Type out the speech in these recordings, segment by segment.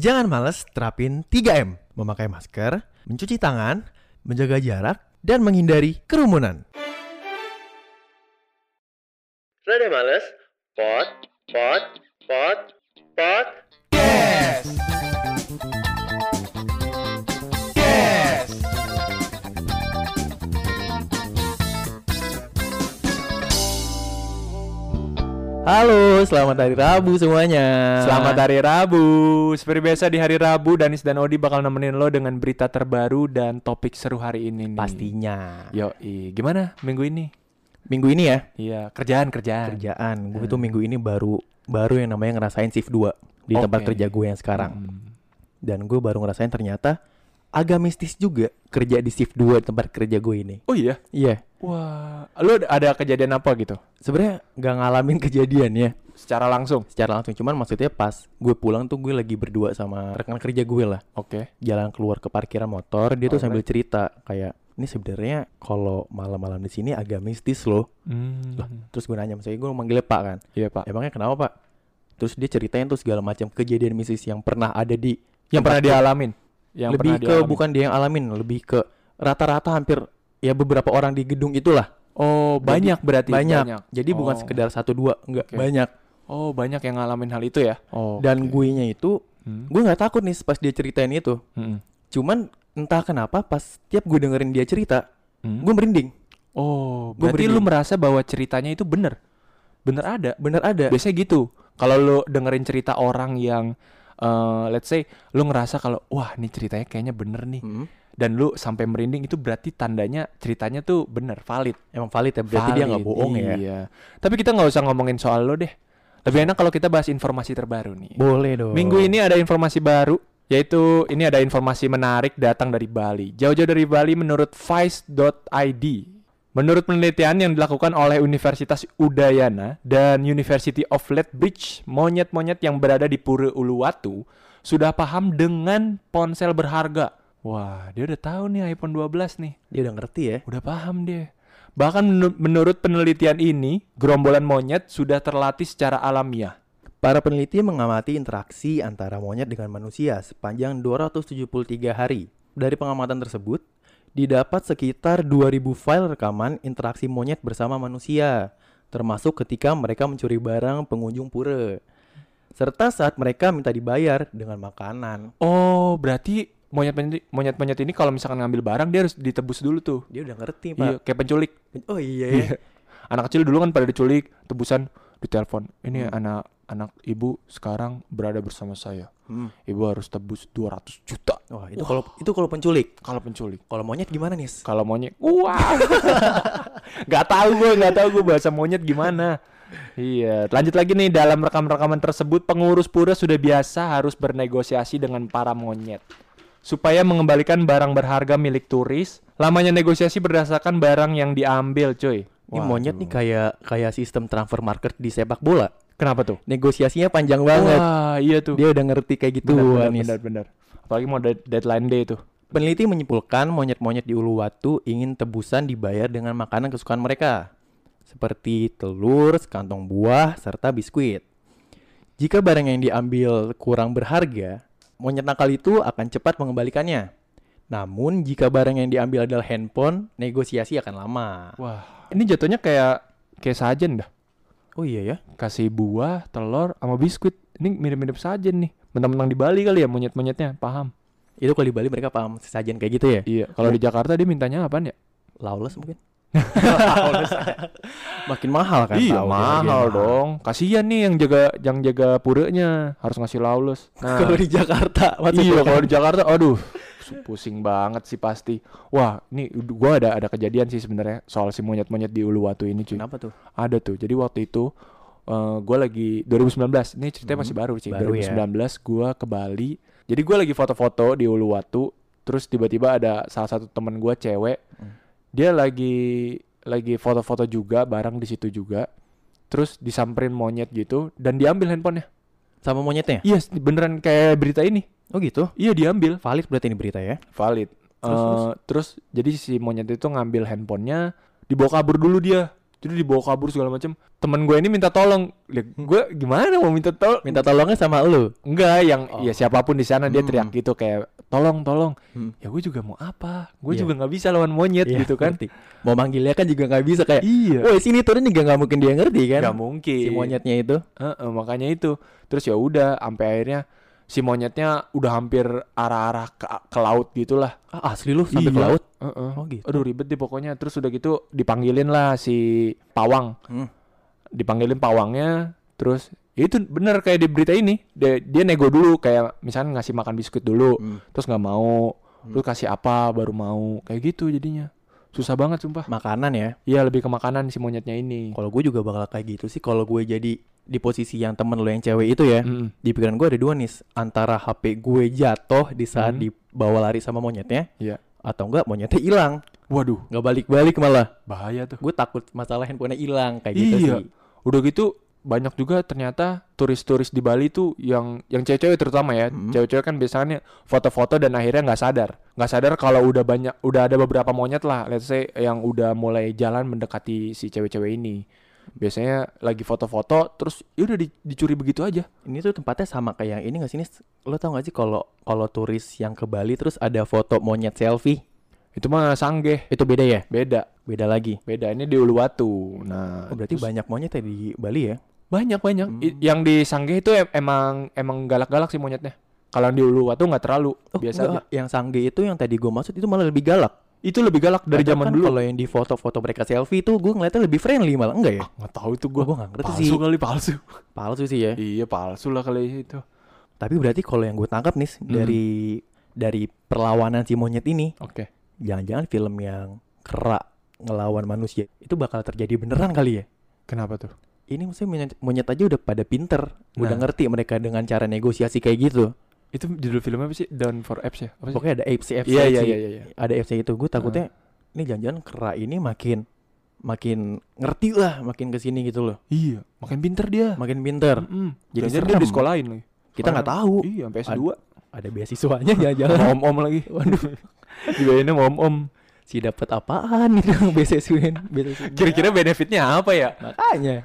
Jangan males terapin 3M. Memakai masker, mencuci tangan, menjaga jarak, dan menghindari kerumunan. Rada males? Pot, pot, pot, pot. Yes. Halo, selamat hari Rabu semuanya. Selamat hari Rabu. Seperti biasa di hari Rabu Danis dan Odi bakal nemenin lo dengan berita terbaru dan topik seru hari ini nih. Pastinya. Yo, gimana minggu ini? Minggu ini ya, Iya, kerjaan kerjaan. kerjaan. Gue tuh minggu ini baru baru yang namanya ngerasain shift 2 di tempat Oke. kerja gue yang sekarang. Hmm. Dan gue baru ngerasain ternyata agak mistis juga kerja di shift 2 di tempat kerja gue ini. Oh iya. Iya. Wah, lo ada kejadian apa gitu? Sebenarnya nggak ngalamin kejadian ya Secara langsung. secara langsung. Cuman maksudnya pas gue pulang tuh gue lagi berdua sama rekan kerja gue lah. Oke. Jalan keluar ke parkiran motor, dia tuh sambil cerita kayak ini sebenarnya kalau malam-malam di sini agak mistis loh. Hmm. Lah, terus gue nanya, maksudnya gue manggilnya Pak kan. Iya, Pak. Emangnya kenapa Pak? Terus dia ceritain tuh segala macam kejadian mistis yang pernah ada di Yang pernah dialamin. Yang lebih ke dialamin. bukan dia yang alamin, lebih ke rata-rata hampir ya beberapa orang di gedung itulah. Oh, banyak berarti. banyak. Jadi bukan Oh. sekedar satu dua, enggak Oke. banyak. Oh, banyak yang ngalamin hal itu ya. Oh. Dan gue nya itu Hmm. gue nggak takut nih pas dia ceritain itu. Hmm. Cuman entah kenapa pas tiap gue dengerin dia cerita, Hmm. gue merinding. Oh, Gua berarti lu merinding. merasa bahwa ceritanya itu bener? Bener ada. Bener ada. Biasanya gitu. Kalau lu dengerin cerita orang yang eh, let's say lu ngerasa kalau wah ini ceritanya kayaknya bener nih Hmm. dan lu sampai merinding itu berarti tandanya ceritanya tuh bener, valid. Emang valid ya, berarti dia nggak Valid, bohong ya. Iya. Tapi kita nggak usah ngomongin soal lo deh. Lebih enak kalau kita bahas informasi terbaru nih. Boleh dong. Minggu ini ada informasi baru yaitu ini ada informasi menarik datang dari Bali. Jauh-jauh dari Bali menurut vice.id. Menurut penelitian yang dilakukan oleh Universitas Udayana dan University of Lethbridge, monyet-monyet yang berada di Pura Uluwatu sudah paham dengan ponsel berharga. Wah, dia udah tahu nih iPhone 12 nih. Dia udah ngerti ya. Udah paham dia. Bahkan menu- menurut penelitian ini, gerombolan monyet sudah terlatih secara alamiah. Para peneliti mengamati interaksi antara monyet dengan manusia sepanjang 273 hari. Dari pengamatan tersebut, didapat sekitar 2000 file rekaman interaksi monyet bersama manusia, termasuk ketika mereka mencuri barang pengunjung pura. Serta saat mereka minta dibayar dengan makanan. Oh, berarti monyet-monyet monyet-monyet ini kalau misalkan ngambil barang dia harus ditebus dulu tuh. Dia udah ngerti, Iya, Pak. kayak penculik. Oh iya ya. Iya. Anak kecil dulu kan pada diculik, tebusan ditelepon. Ini Hmm. anak anak ibu sekarang berada bersama saya. Hmm. Ibu harus tebus 200 juta Wah, itu kalau itu kalau penculik. kalau penculik. Kalau monyet gimana nih? Kalau monyet, wow. Gak tahu gue, gak tahu gue bahasa monyet gimana. Iya, lanjut lagi nih dalam rekam-rekaman tersebut pengurus pura sudah biasa harus bernegosiasi dengan para monyet supaya mengembalikan barang berharga milik turis. Lamanya negosiasi berdasarkan barang yang diambil, cuy. Ini monyet nih kayak kayak sistem transfer market di sepak bola. Kenapa tuh? Negosiasinya panjang banget. Wah, iya tuh. Dia udah ngerti kayak gitu, benar, benar, benar, benar. Apalagi mau dead- deadline day tuh. Peneliti menyimpulkan monyet-monyet di Uluwatu ingin tebusan dibayar dengan makanan kesukaan mereka, seperti telur, sekantong buah, serta biskuit. Jika barang yang diambil kurang berharga, monyet nakal itu akan cepat mengembalikannya. Namun, jika barang yang diambil adalah handphone, negosiasi akan lama. Wah, ini jatuhnya kayak kayak sajen dah. Oh iya ya? kasih buah, telur, sama biskuit. Ini mirip-mirip sajen nih. Mentang-mentang di Bali kali ya monyet-monyetnya, paham? Itu kalau di Bali mereka paham sesajen kayak gitu ya? Iya. Kalau di Jakarta dia mintanya apaan ya? Lawless mungkin? Makin mahal kan? iya mahal dong. Kasihan nih yang jaga yang jaga puranya harus ngasih lawless. Nah, Kalau di Jakarta, iya kalau di Jakarta, aduh pusing banget sih pasti. Wah, ini gua ada ada kejadian sih sebenarnya soal si monyet-monyet di Uluwatu ini cuy. Kenapa tuh? Ada tuh. Jadi waktu itu eh gue lagi 2019. Ini ceritanya Hmm, masih baru sih. baru ya. 2019 gua ke Bali. Jadi gua lagi foto-foto di Uluwatu. Terus tiba-tiba ada salah satu temen gua cewek. Hmm. Dia lagi lagi foto-foto juga bareng di situ juga. Terus disamperin monyet gitu dan diambil handphonenya. Sama monyetnya? Iya, beneran kayak berita ini. Oh gitu? Iya, diambil. Valid berarti ini berita ya? Valid. Terus, Eh, terus jadi si monyet itu ngambil handphonenya, dibawa kabur dulu dia. jadi dibawa kabur segala macam temen gue ini minta tolong Lihat, gue gimana mau minta tolong Minta tolongnya sama lu. enggak yang Oh. ya siapa pun di sana dia Hmm. teriak gitu kayak tolong tolong Hmm. ya gue juga mau apa gue Iya. juga nggak bisa lawan monyet Iya, gitu kan ngerti. Mau manggilnya kan juga nggak bisa kayak. iya Woi sini turun juga nggak mungkin dia ngerti kan? nggak mungkin Si monyetnya itu. Heeh, makanya itu terus ya udah sampai akhirnya si monyetnya udah hampir arah-arah ke, ke laut gitulah Ah, asli lu sampai ke Iya. laut. Heeh. Oh gitu. aduh ribet deh pokoknya terus udah gitu dipanggilin lah si pawang Hmm. dipanggilin pawangnya terus ya itu bener kayak di berita ini dia, dia nego dulu kayak misalnya ngasih makan biskuit dulu Hmm. terus nggak mau Hmm. terus kasih apa baru mau kayak gitu jadinya susah banget sumpah Makanan ya. iya lebih ke makanan si monyetnya ini Kalau gue juga bakal kayak gitu sih. Kalau gue jadi di posisi yang temen lo yang cewek itu ya. Mm-mm. Di pikiran gue ada dua nih. Antara HP gue jatuh di saat Hmm. dibawa lari sama monyetnya. Iya. Atau enggak monyetnya hilang. waduh Nggak balik-balik malah. bahaya tuh Gue takut masalah handphonenya hilang kayak gitu Iya. sih. udah gitu banyak juga ternyata turis-turis di Bali tuh yang yang cewek-cewek terutama ya Mm. cewek-cewek kan biasanya foto-foto dan akhirnya nggak sadar nggak sadar kalau udah banyak udah ada beberapa monyet lah let's say yang udah mulai jalan mendekati si cewek-cewek ini biasanya lagi foto-foto terus ya udah di- dicuri begitu aja Ini tuh tempatnya sama kayak yang ini gak sih Nis? Lo tau gak sih kalau kalau turis yang ke Bali terus ada foto monyet selfie? itu mah sanggeh Itu beda ya? beda Beda lagi. beda ini di Uluwatu nah Oh, berarti terus banyak monyet ya di Bali ya? banyak banyak Hmm. I- yang di sanggeh itu em- emang emang galak-galak sih monyetnya kalau di Uluwatu nggak terlalu Oh, biasa aja. Yang sangge itu yang tadi gue maksud itu malah lebih galak. Itu lebih galak dari zaman kan dulu Kalau yang di foto-foto mereka selfie itu gue ngeliatnya lebih friendly malah enggak ya? nggak tahu itu Gue gue nggak ngerti palsu sih. kali palsu Palsu sih ya. iya palsu lah kali itu Tapi berarti kalau yang gue tangkap nih Hmm. dari dari perlawanan si monyet ini, oke jangan-jangan film yang kerak ngelawan manusia itu bakal terjadi beneran kali ya? kenapa tuh Ini maksudnya monyet, monyet aja udah pada pinter, udah Nah. ngerti mereka dengan cara negosiasi kayak gitu. Itu judul filmnya apa sih Down for Apes ya apa sih Pokoknya ada AFC FC. iya iya iya iya. Ada FC itu gue takutnya ini jangan-jangan kerak ini makin makin ngerti lah, makin ke sini gitu loh, iya makin pinter dia makin pinter. Mm-mm. Jadi Jangan-jangan dia di sekolahin lagi Kita nggak tahu. iya sampai S2 Ada beasiswanya jangan-jangan. sama om-om lagi Waduh, dibayarnya sama om-om si dapat apaan itu beasiswin? beasiswin. kira-kira benefitnya apa ya makanya.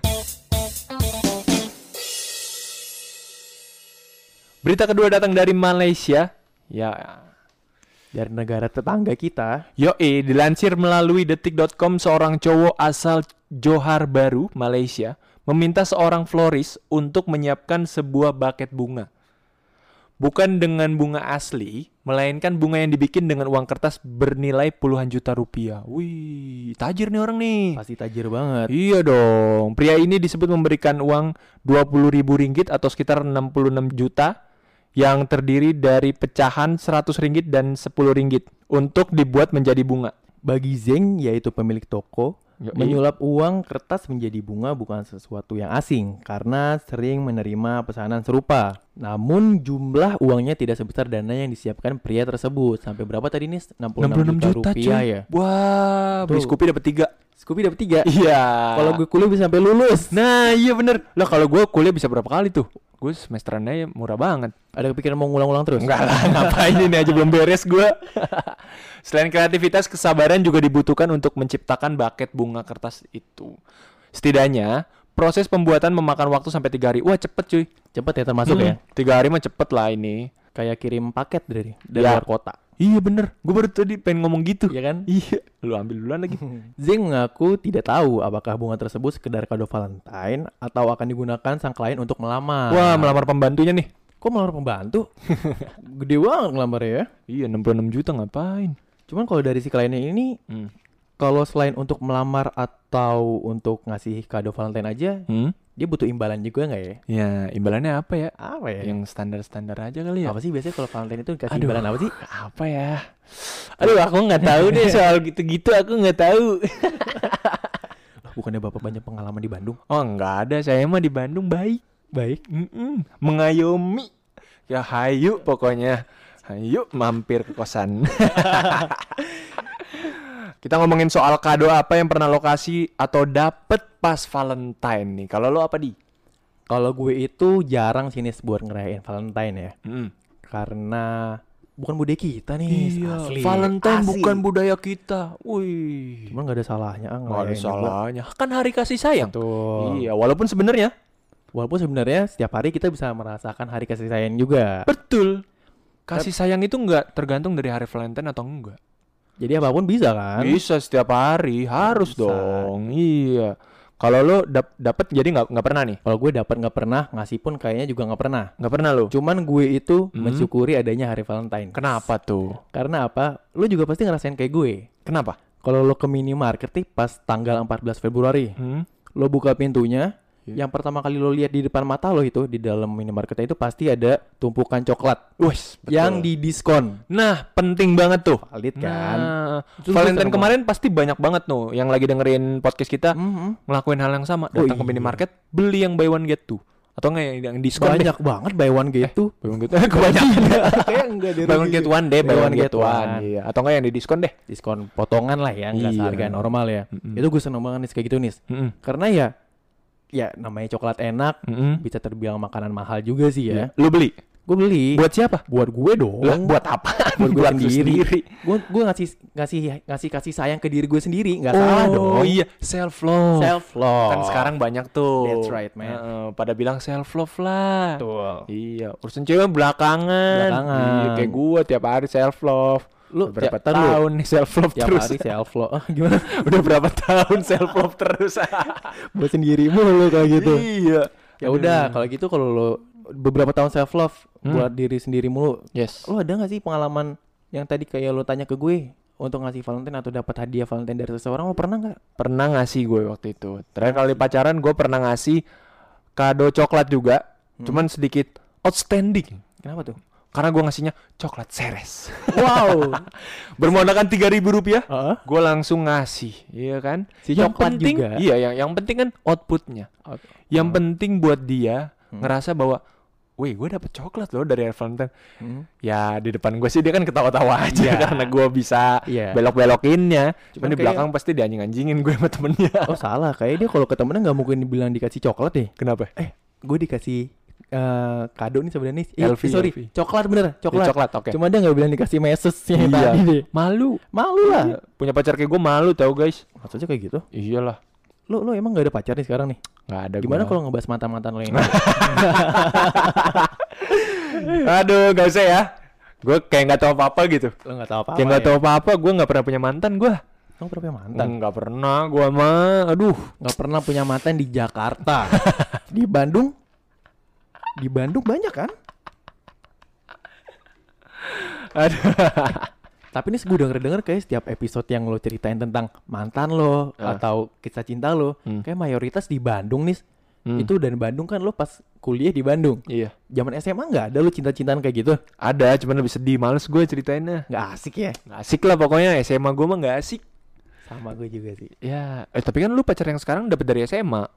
Berita kedua datang dari Malaysia ya Dari negara tetangga kita, Yoi, dilansir melalui detik.com seorang cowok asal Johor Baru, Malaysia, meminta seorang floris untuk menyiapkan sebuah buket bunga. Bukan dengan bunga asli, melainkan bunga yang dibikin dengan uang kertas bernilai puluhan juta rupiah. Wih, tajir nih orang nih. pasti tajir banget. Iya dong. Pria ini disebut memberikan uang 20 ribu ringgit atau sekitar 66 juta yang terdiri dari pecahan 100 ringgit dan 10 ringgit untuk dibuat menjadi bunga. Bagi Zeng, yaitu pemilik toko, Yoi. menyulap uang kertas menjadi bunga bukan sesuatu yang asing karena sering menerima pesanan serupa. Namun jumlah uangnya tidak sebesar dana yang disiapkan pria tersebut. Sampai berapa tadi nih? 66, 66 juta, juta, rupiah cuy. ya. Wah, beli Tuh. Scoopy dapat tiga. Scoopy dapat tiga. Iya. Kalau gue kuliah bisa sampai lulus. Nah, iya bener. Lah kalau gue kuliah bisa berapa kali tuh? Gue semesteran aja murah banget. Ada kepikiran mau ngulang-ulang terus? Enggak lah, ngapain ini aja belum beres gue. Selain kreativitas, kesabaran juga dibutuhkan untuk menciptakan buket bunga kertas itu. Setidaknya, proses pembuatan memakan waktu sampai tiga hari. Wah cepet cuy. Cepet ya termasuk Hmm, ya. Tiga hari mah cepet lah ini. Kayak kirim paket dari dari Ya. luar kota. Iya bener. Gue baru tadi pengen ngomong gitu. Ya kan? Iya. Lu ambil duluan lagi. Zeng mengaku tidak tahu apakah bunga tersebut sekedar kado Valentine atau akan digunakan sang klien untuk melamar. Wah melamar pembantunya nih. Kok melamar pembantu? Gede banget ngelamar ya. Iya 66 juta ngapain? Cuman kalau dari si kliennya ini, Hmm. Kalau selain untuk melamar atau untuk ngasih kado Valentine aja, Hmm? dia butuh imbalan juga nggak ya? Ya imbalannya apa ya? Apa ya? Yang standar-standar aja kali ya. Apa sih biasanya kalau Valentine itu dikasih Aduh. imbalan apa sih? Apa ya? Aduh aku nggak tahu deh soal gitu-gitu aku nggak tahu. Bukannya bapak banyak pengalaman di Bandung? Oh nggak ada saya mah di Bandung baik. Baik. Mm-mm. Mengayomi. Ya hayu pokoknya. Hayu mampir ke kosan. Kita ngomongin soal kado apa yang pernah lokasi atau dapet pas Valentine nih. Kalau lo apa di? Kalau gue itu jarang sini buat ngerayain Valentine ya. Mm. Karena bukan budaya kita nih. Iya, asli. Valentine Asli. bukan budaya kita. Wih. Cuman nggak ada salahnya. Ah, Nggak ada juga. salahnya. Kan hari kasih sayang. Betul. Iya, walaupun sebenarnya Walaupun sebenarnya setiap hari kita bisa merasakan hari kasih sayang juga. betul. Kasih sayang itu nggak tergantung dari hari Valentine atau enggak. Jadi apa pun bisa kan? Bisa setiap hari, harus Bisa. dong. Iya. Kalau lo dap dapet jadi nggak nggak pernah nih? Kalau gue dapat nggak pernah, ngasih pun kayaknya juga nggak pernah. Nggak pernah lo? Cuman gue itu Hmm. mensyukuri adanya hari Valentine. Kenapa tuh? Karena apa? Lu juga pasti ngerasain kayak gue. Kenapa? Kalau lo ke minimarket nih pas tanggal 14 Februari, Hmm? lo buka pintunya, Iya. yang pertama kali lo lihat di depan mata lo itu di dalam minimarket itu pasti ada tumpukan coklat Wes, yang didiskon. Nah, penting banget tuh. Valid kan? Nah, Valentine kemarin pasti banyak banget tuh yang lagi dengerin podcast kita Mhm. ngelakuin hal yang sama, Oh, datang ke iya. minimarket, beli yang buy one get two. Atau enggak yang, yang diskon deh. Banyak banget buy one get two. Buy one get two. Kebanyakan. Kayak enggak deh. buy one get one deh, buy one get one. Iya. Atau enggak yang di diskon deh. Diskon potongan lah ya, enggak Iya. seharga normal ya. Mm-mm. Itu gue seneng banget nih kayak gitu nih. Mm-mm. Karena ya ya namanya coklat enak, Mm-mm. bisa terbilang makanan mahal juga sih ya. Lu beli? Gue beli Buat siapa? buat gue dong. Lah, buat apa? buat gue lu sendiri. Gue gue ngasih ngasih ngasih kasih sayang ke diri gue sendiri, nggak salah Oh dong. iya, self love. Self love. Kan sekarang banyak tuh. That's right, man. Heeh, pada bilang self love lah. Betul. Iya, urusan cewek belakangan. Belakangan. Iya, kayak gua tiap hari self love. Lu berapa lu, tahun nih self love tiap terus? hari self love. Ah, gimana? Udah berapa tahun self love terus? buat sendiri mulu kayak gitu. Iya. Ya udah, kalau gitu kalau lo beberapa tahun self love Hmm. buat diri sendiri mulu, Yes. lo ada gak sih pengalaman yang tadi kayak lo tanya ke gue untuk ngasih Valentine atau dapat hadiah Valentine dari seseorang lo pernah nggak? Pernah ngasih gue waktu itu. Terakhir kali pacaran gue pernah ngasih kado coklat juga. Hmm. Cuman sedikit outstanding. Kenapa tuh? Karena gue ngasihnya coklat seres. Wow. Bermodalkan tiga ribu rupiah. Heeh. Gue langsung ngasih, iya kan? Si yang coklat penting, juga. Iya, yang yang penting kan outputnya. Yang penting buat dia Hmm. ngerasa bahwa, wih, gue dapet coklat loh dari Valentine. Hmm. Ya di depan gue sih dia kan ketawa-tawa aja Iya. karena gue bisa Iya. belok-belokinnya. Cuman Cuman di kayak- belakang pasti dianjing-anjingin gue sama temennya. Oh salah, kayak dia kalau ke temennya nggak mungkin dibilang dikasih coklat deh. Kenapa? Eh, gue dikasih eh, kado nih sebenarnya nih. Eh, LV, sorry, LV. coklat bener, coklat. Iya, coklat, oke. Cuma dia nggak bilang dikasih meses yang Iya. tadi deh. Malu. Malu lah. Iya. Punya pacar kayak gue malu tau guys. Maksudnya kayak gitu. Iyalah. Lo lo emang gak ada pacar nih sekarang nih? Nggak ada Gimana gua. kalau ngebahas mantan-mantan lo yang Aduh, gak usah ya. Gue kayak nggak tahu apa-apa gitu. lo nggak tahu apa-apa? Kayak nggak ya? tahu apa-apa. Gue nggak pernah punya mantan gue. Kamu pernah punya mantan? Nggak pernah. Gue mah. Aduh. Nggak pernah punya mantan di Jakarta. di Bandung? Di Bandung banyak kan? Aduh. Tapi ini gue denger-denger kayak setiap episode yang lo ceritain tentang mantan lo Ah. atau kisah cinta lo, Hmm. kayak mayoritas di Bandung nih. Hmm. Itu dan Bandung kan lo pas kuliah di Bandung. Iya. Zaman SMA nggak ada lo cinta-cintaan kayak gitu? Ada, cuman lebih sedih. Males gue ceritainnya. Nggak asik ya? Nggak asik lah pokoknya. SMA gue mah nggak asik. Sama gue juga sih. Ya, eh tapi kan lu pacar yang sekarang dapet dari SMA.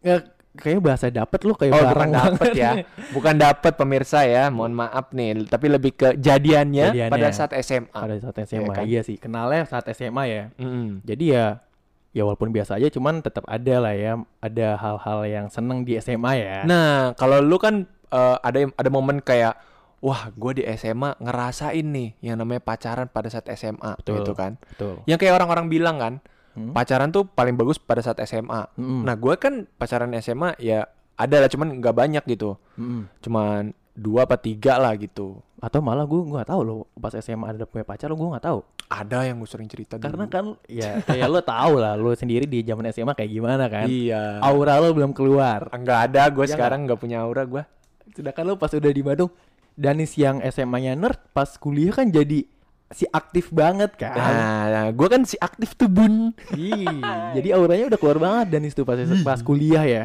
Ya, kayaknya bahasa dapet lo kayak Oh, barang dapet ya. Bukan dapet pemirsa ya. Mohon maaf nih, tapi lebih ke jadiannya, Jadiannya. pada saat SMA. Pada saat SMA, kan? iya sih. Kenalnya saat SMA ya. Mm-mm. Jadi ya, ya walaupun biasa aja, cuman tetap ada lah ya. Ada hal-hal yang seneng di SMA ya. Nah, kalau lu kan eh, ada ada momen kayak wah, gue di SMA ngerasain nih yang namanya pacaran pada saat SMA Betul. gitu kan. Betul. Yang kayak orang-orang bilang kan, Hmm. pacaran tuh paling bagus pada saat SMA. Mm-mm. Nah, gue kan pacaran SMA ya ada lah cuman nggak banyak gitu. Mm-mm. Cuman dua apa tiga lah gitu. Atau malah gue nggak tahu loh pas SMA ada punya pacar lo gue nggak tahu. Ada yang gue sering cerita Karena dulu. kan ya kayak lo tahu lah lo sendiri di zaman SMA kayak gimana kan. Iya. Aura lo belum keluar. Enggak ada, gue Ya sekarang nggak punya aura gue. Sedangkan lo pas udah di Bandung, Danis yang SMA-nya nerd pas kuliah kan jadi si aktif banget kan. Nah, gue kan si aktif tuh bun. Ih, jadi auranya udah keluar banget Danis tuh pas pas kuliah ya.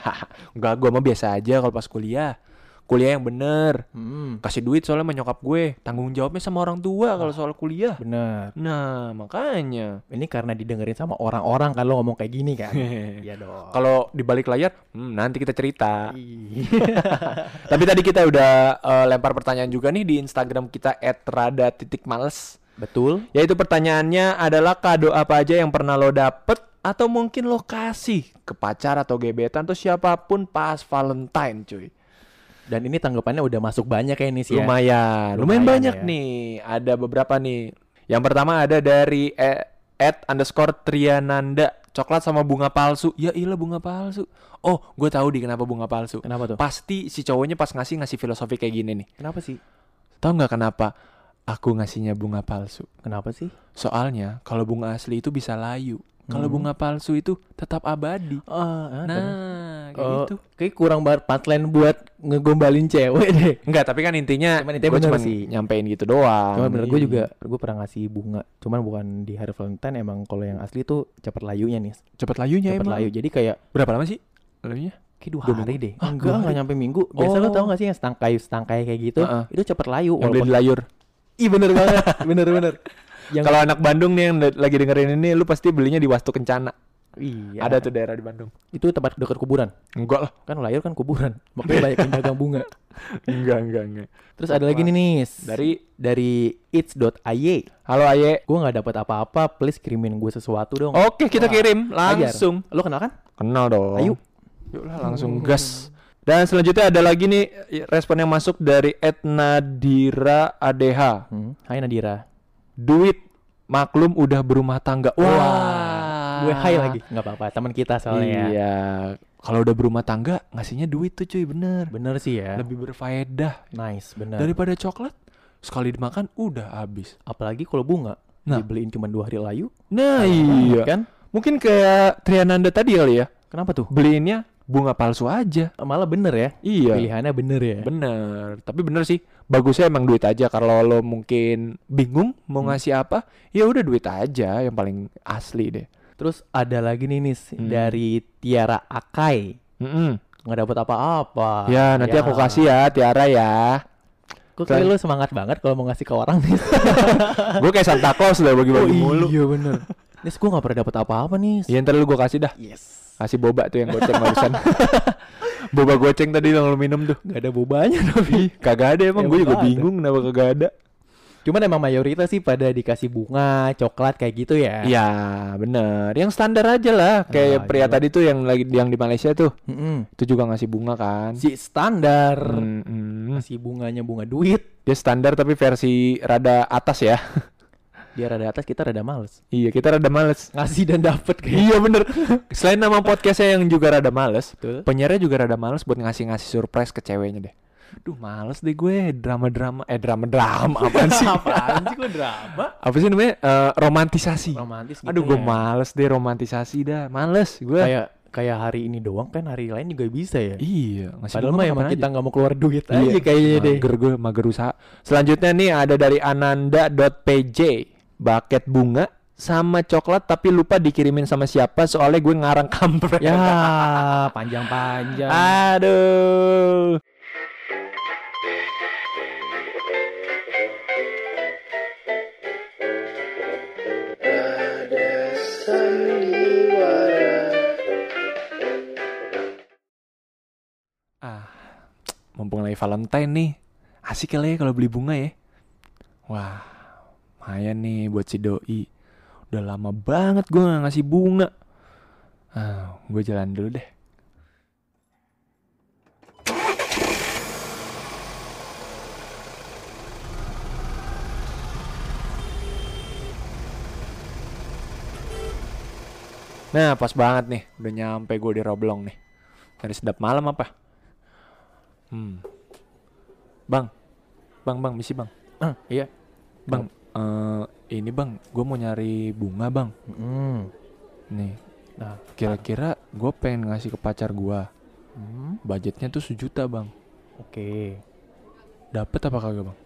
Enggak, gue mah biasa aja kalau pas kuliah. Kuliah yang bener. Hmm, Kasih duit soalnya sama nyokap gue. Tanggung jawabnya sama orang tua kalau soal kuliah. bener. Nah, makanya. Ini karena didengerin sama orang-orang lo ngomong kayak gini kan. Iya dong. Kalau di balik layar, hmm, nanti kita cerita. Ih. Tapi tadi kita udah eh, lempar pertanyaan juga nih di Instagram kita @rada_males. Betul. Yaitu pertanyaannya adalah kado apa aja yang pernah lo dapet atau mungkin lo kasih ke pacar atau gebetan atau siapa pun pas Valentine cuy. Dan ini tanggapannya udah masuk banyak ya nih sih ya. Lumayan, lumayan, Lumayan banyak ya. nih. Ada beberapa nih. Yang pertama ada dari eh, at underscore Triananda. Coklat sama bunga palsu. Ya ilah bunga palsu. Oh, gue tahu di kenapa bunga palsu. Kenapa tuh? Pasti si cowoknya pas ngasih ngasih filosofi kayak gini nih. Kenapa sih? Tahu nggak kenapa aku ngasihnya bunga palsu? Kenapa sih? Soalnya kalau bunga asli itu bisa layu. Kalau Hmm. bunga palsu itu tetap abadi. Oh, Nah, kayak Oh, gitu. kayak kurang banget punchline buat ngegombalin cewek deh. Enggak, tapi kan intinya, Cuman intinya gua bener cuman sih. nyampein gitu doang. Cuma bener gue Iya. juga gue pernah ngasih bunga. Cuman bukan di hari Valentine emang kalau yang asli tuh cepet layunya nih. cepet layunya Cepet emang. layu. Jadi kayak Berapa lama sih? Layunya? kayak dua Dua hari minggu? deh. Ah, Enggak, enggak nyampe minggu. Biasa lo Oh. tau gak sih yang setangkai setangkai kayak gitu? Heeh. Itu cepet layu. Yang beli walaupun- di layur. Ih bener banget, bener bener. Yang Kalau anak Bandung nih yang lagi dengerin ini, lu pasti belinya di Wastu Kencana. iya. Ada tuh daerah di Bandung. Itu tempat dekat kuburan. Enggak lah. Kan layur kan kuburan. Makanya banyak yang dagang bunga. enggak, enggak, enggak. Terus ada lagi nih nih Dari dari its.ay. Halo Aye. Gue nggak dapat apa-apa, please kirimin gue sesuatu dong. Oke, kita Wah, kirim Ajar. langsung. Lo kenal kan? Kenal dong. Ayo. Yuk lah langsung gas. Dan selanjutnya ada lagi nih respon yang masuk dari Etnadira ADH. Hmm. Hai Nadira. Duit maklum udah berumah tangga. Wah. Gue hai lagi. Nggak apa-apa, teman kita soalnya ya. Iya. Kalau udah berumah tangga ngasihnya duit tuh cuy bener. Bener sih ya. Lebih berfaedah Nice, bener. daripada coklat. Sekali dimakan udah habis. Apalagi kalau bunga. Nah. Dibeliin cuma dua hari layu. Nah iya. Kan? Mungkin kayak Triananda tadi kali ya. Kenapa tuh? Beliinnya bunga palsu aja. Malah bener ya. Iya. Pilihannya bener ya. Bener, tapi bener sih. Bagusnya emang duit aja. Kalau lo mungkin bingung mau Hmm. ngasih apa, ya udah duit aja yang paling asli deh. Terus ada lagi nih nis Hmm. dari Tiara Akai. Mm-mm. Nggak dapat apa-apa. Ya nanti aku kasih ya Tiara ya. Kok kayak lu semangat banget kalau mau ngasih ke orang nih. gue kayak Santa Claus lah bagi-bagi mulu. iya bener. Nis gue nggak pernah dapat apa-apa nih. Ya ntar lu gue kasih dah. Yes. Kasih boba tuh yang goceng barusan. boba goceng tadi yang lu minum tuh. Gak ada bobanya tapi. Kagak ada emang. Emang Gue juga ada. bingung kenapa kagak ada. Cuman emang mayoritas sih pada dikasih bunga, coklat kayak gitu ya. Iya bener. Yang standar aja lah. Kayak Ah, pria iyalah. tadi tuh yang lagi yang di Malaysia tuh. Mm-mm. Itu juga ngasih bunga kan. Si standar. Mm-mm. Ngasih bunganya bunga duit. Dia standar tapi versi rada atas ya. Dia rada atas, kita rada males. iya, kita rada males. Ngasih dan dapet kayak. iya bener. Selain nama podcastnya yang juga rada males, Betul. penyiarnya juga rada males buat ngasih-ngasih surprise ke ceweknya deh. Duh males deh gue drama-drama eh drama-drama apaan sih? Apaan sih kok drama? Apa sih namanya? Eh, romantisasi. Romantis gitu Aduh gue ya. males deh romantisasi dah. Males gue. Kayak kayak hari ini doang kan hari lain juga bisa ya. Iya, ngasih Padahal mah emang kita nggak mau keluar duit Iya, aja kayaknya deh. Mager gue, mager usaha. Selanjutnya nih ada dari ananda.pj. Bucket bunga sama coklat tapi lupa dikirimin sama siapa soalnya gue ngarang kampret. Ya, panjang-panjang. Aduh. Ah, mumpung lagi Valentine nih, asik kali ya kalau beli bunga ya. Wah, lumayan nih buat si doi. Udah lama banget gue gak ngasih bunga. Ah, gue jalan dulu deh. Nah, pas banget nih. Udah nyampe gue di Roblong nih. Dari sedap malam apa? Hmm. Bang. Bang, bang, misi bang. Ah, iya. Bang, eh ini bang, gue mau nyari bunga bang. Hmm. Nih, Nah, kira-kira gue pengen ngasih ke pacar gue. hmm, Budgetnya tuh sejuta bang. oke. Dapet apa kagak bang?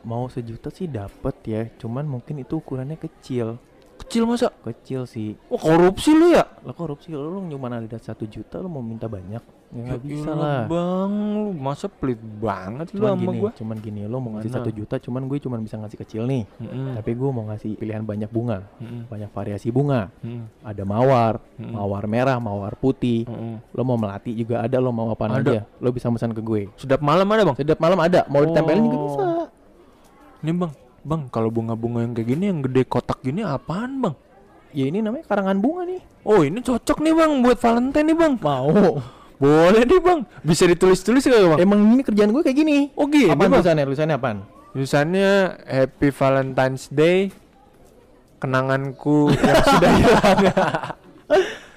Mau sejuta sih dapet ya, cuman mungkin itu ukurannya kecil. Kecil masa? Kecil sih. Wah korupsi lu ya? Lo korupsi lo, lo cuma ada satu juta lo mau minta banyak ya Ya bisa lah. Bang, lu masa pelit banget lu Cuman sama gini, gue. cuman gini lo mau ngasih satu juta, cuman gue cuma bisa ngasih kecil nih. Mm-mm, Tapi gue mau ngasih pilihan banyak bunga, mm-mm, banyak variasi bunga. mm-mm, Ada mawar, mm-mm, mawar merah, mawar putih. mm-mm. Lo mau melati juga ada, lo mau apa aja. Lo bisa pesan ke gue. Sedap malam ada bang? Sedap malam ada, mau ditempelin juga Oh. bisa. Nih bang, bang kalau bunga-bunga yang kayak gini yang gede kotak gini apaan bang? Ya ini namanya karangan bunga nih. Oh ini cocok nih bang buat Valentine nih bang. Mau. Boleh nih bang, bisa ditulis-tulis gak bang? Emang ini kerjaan gue kayak gini. Oh gitu Apaan bang. tulisannya? Tulisannya apaan? Tulisannya Happy Valentine's Day, kenanganku yang sudah hilang.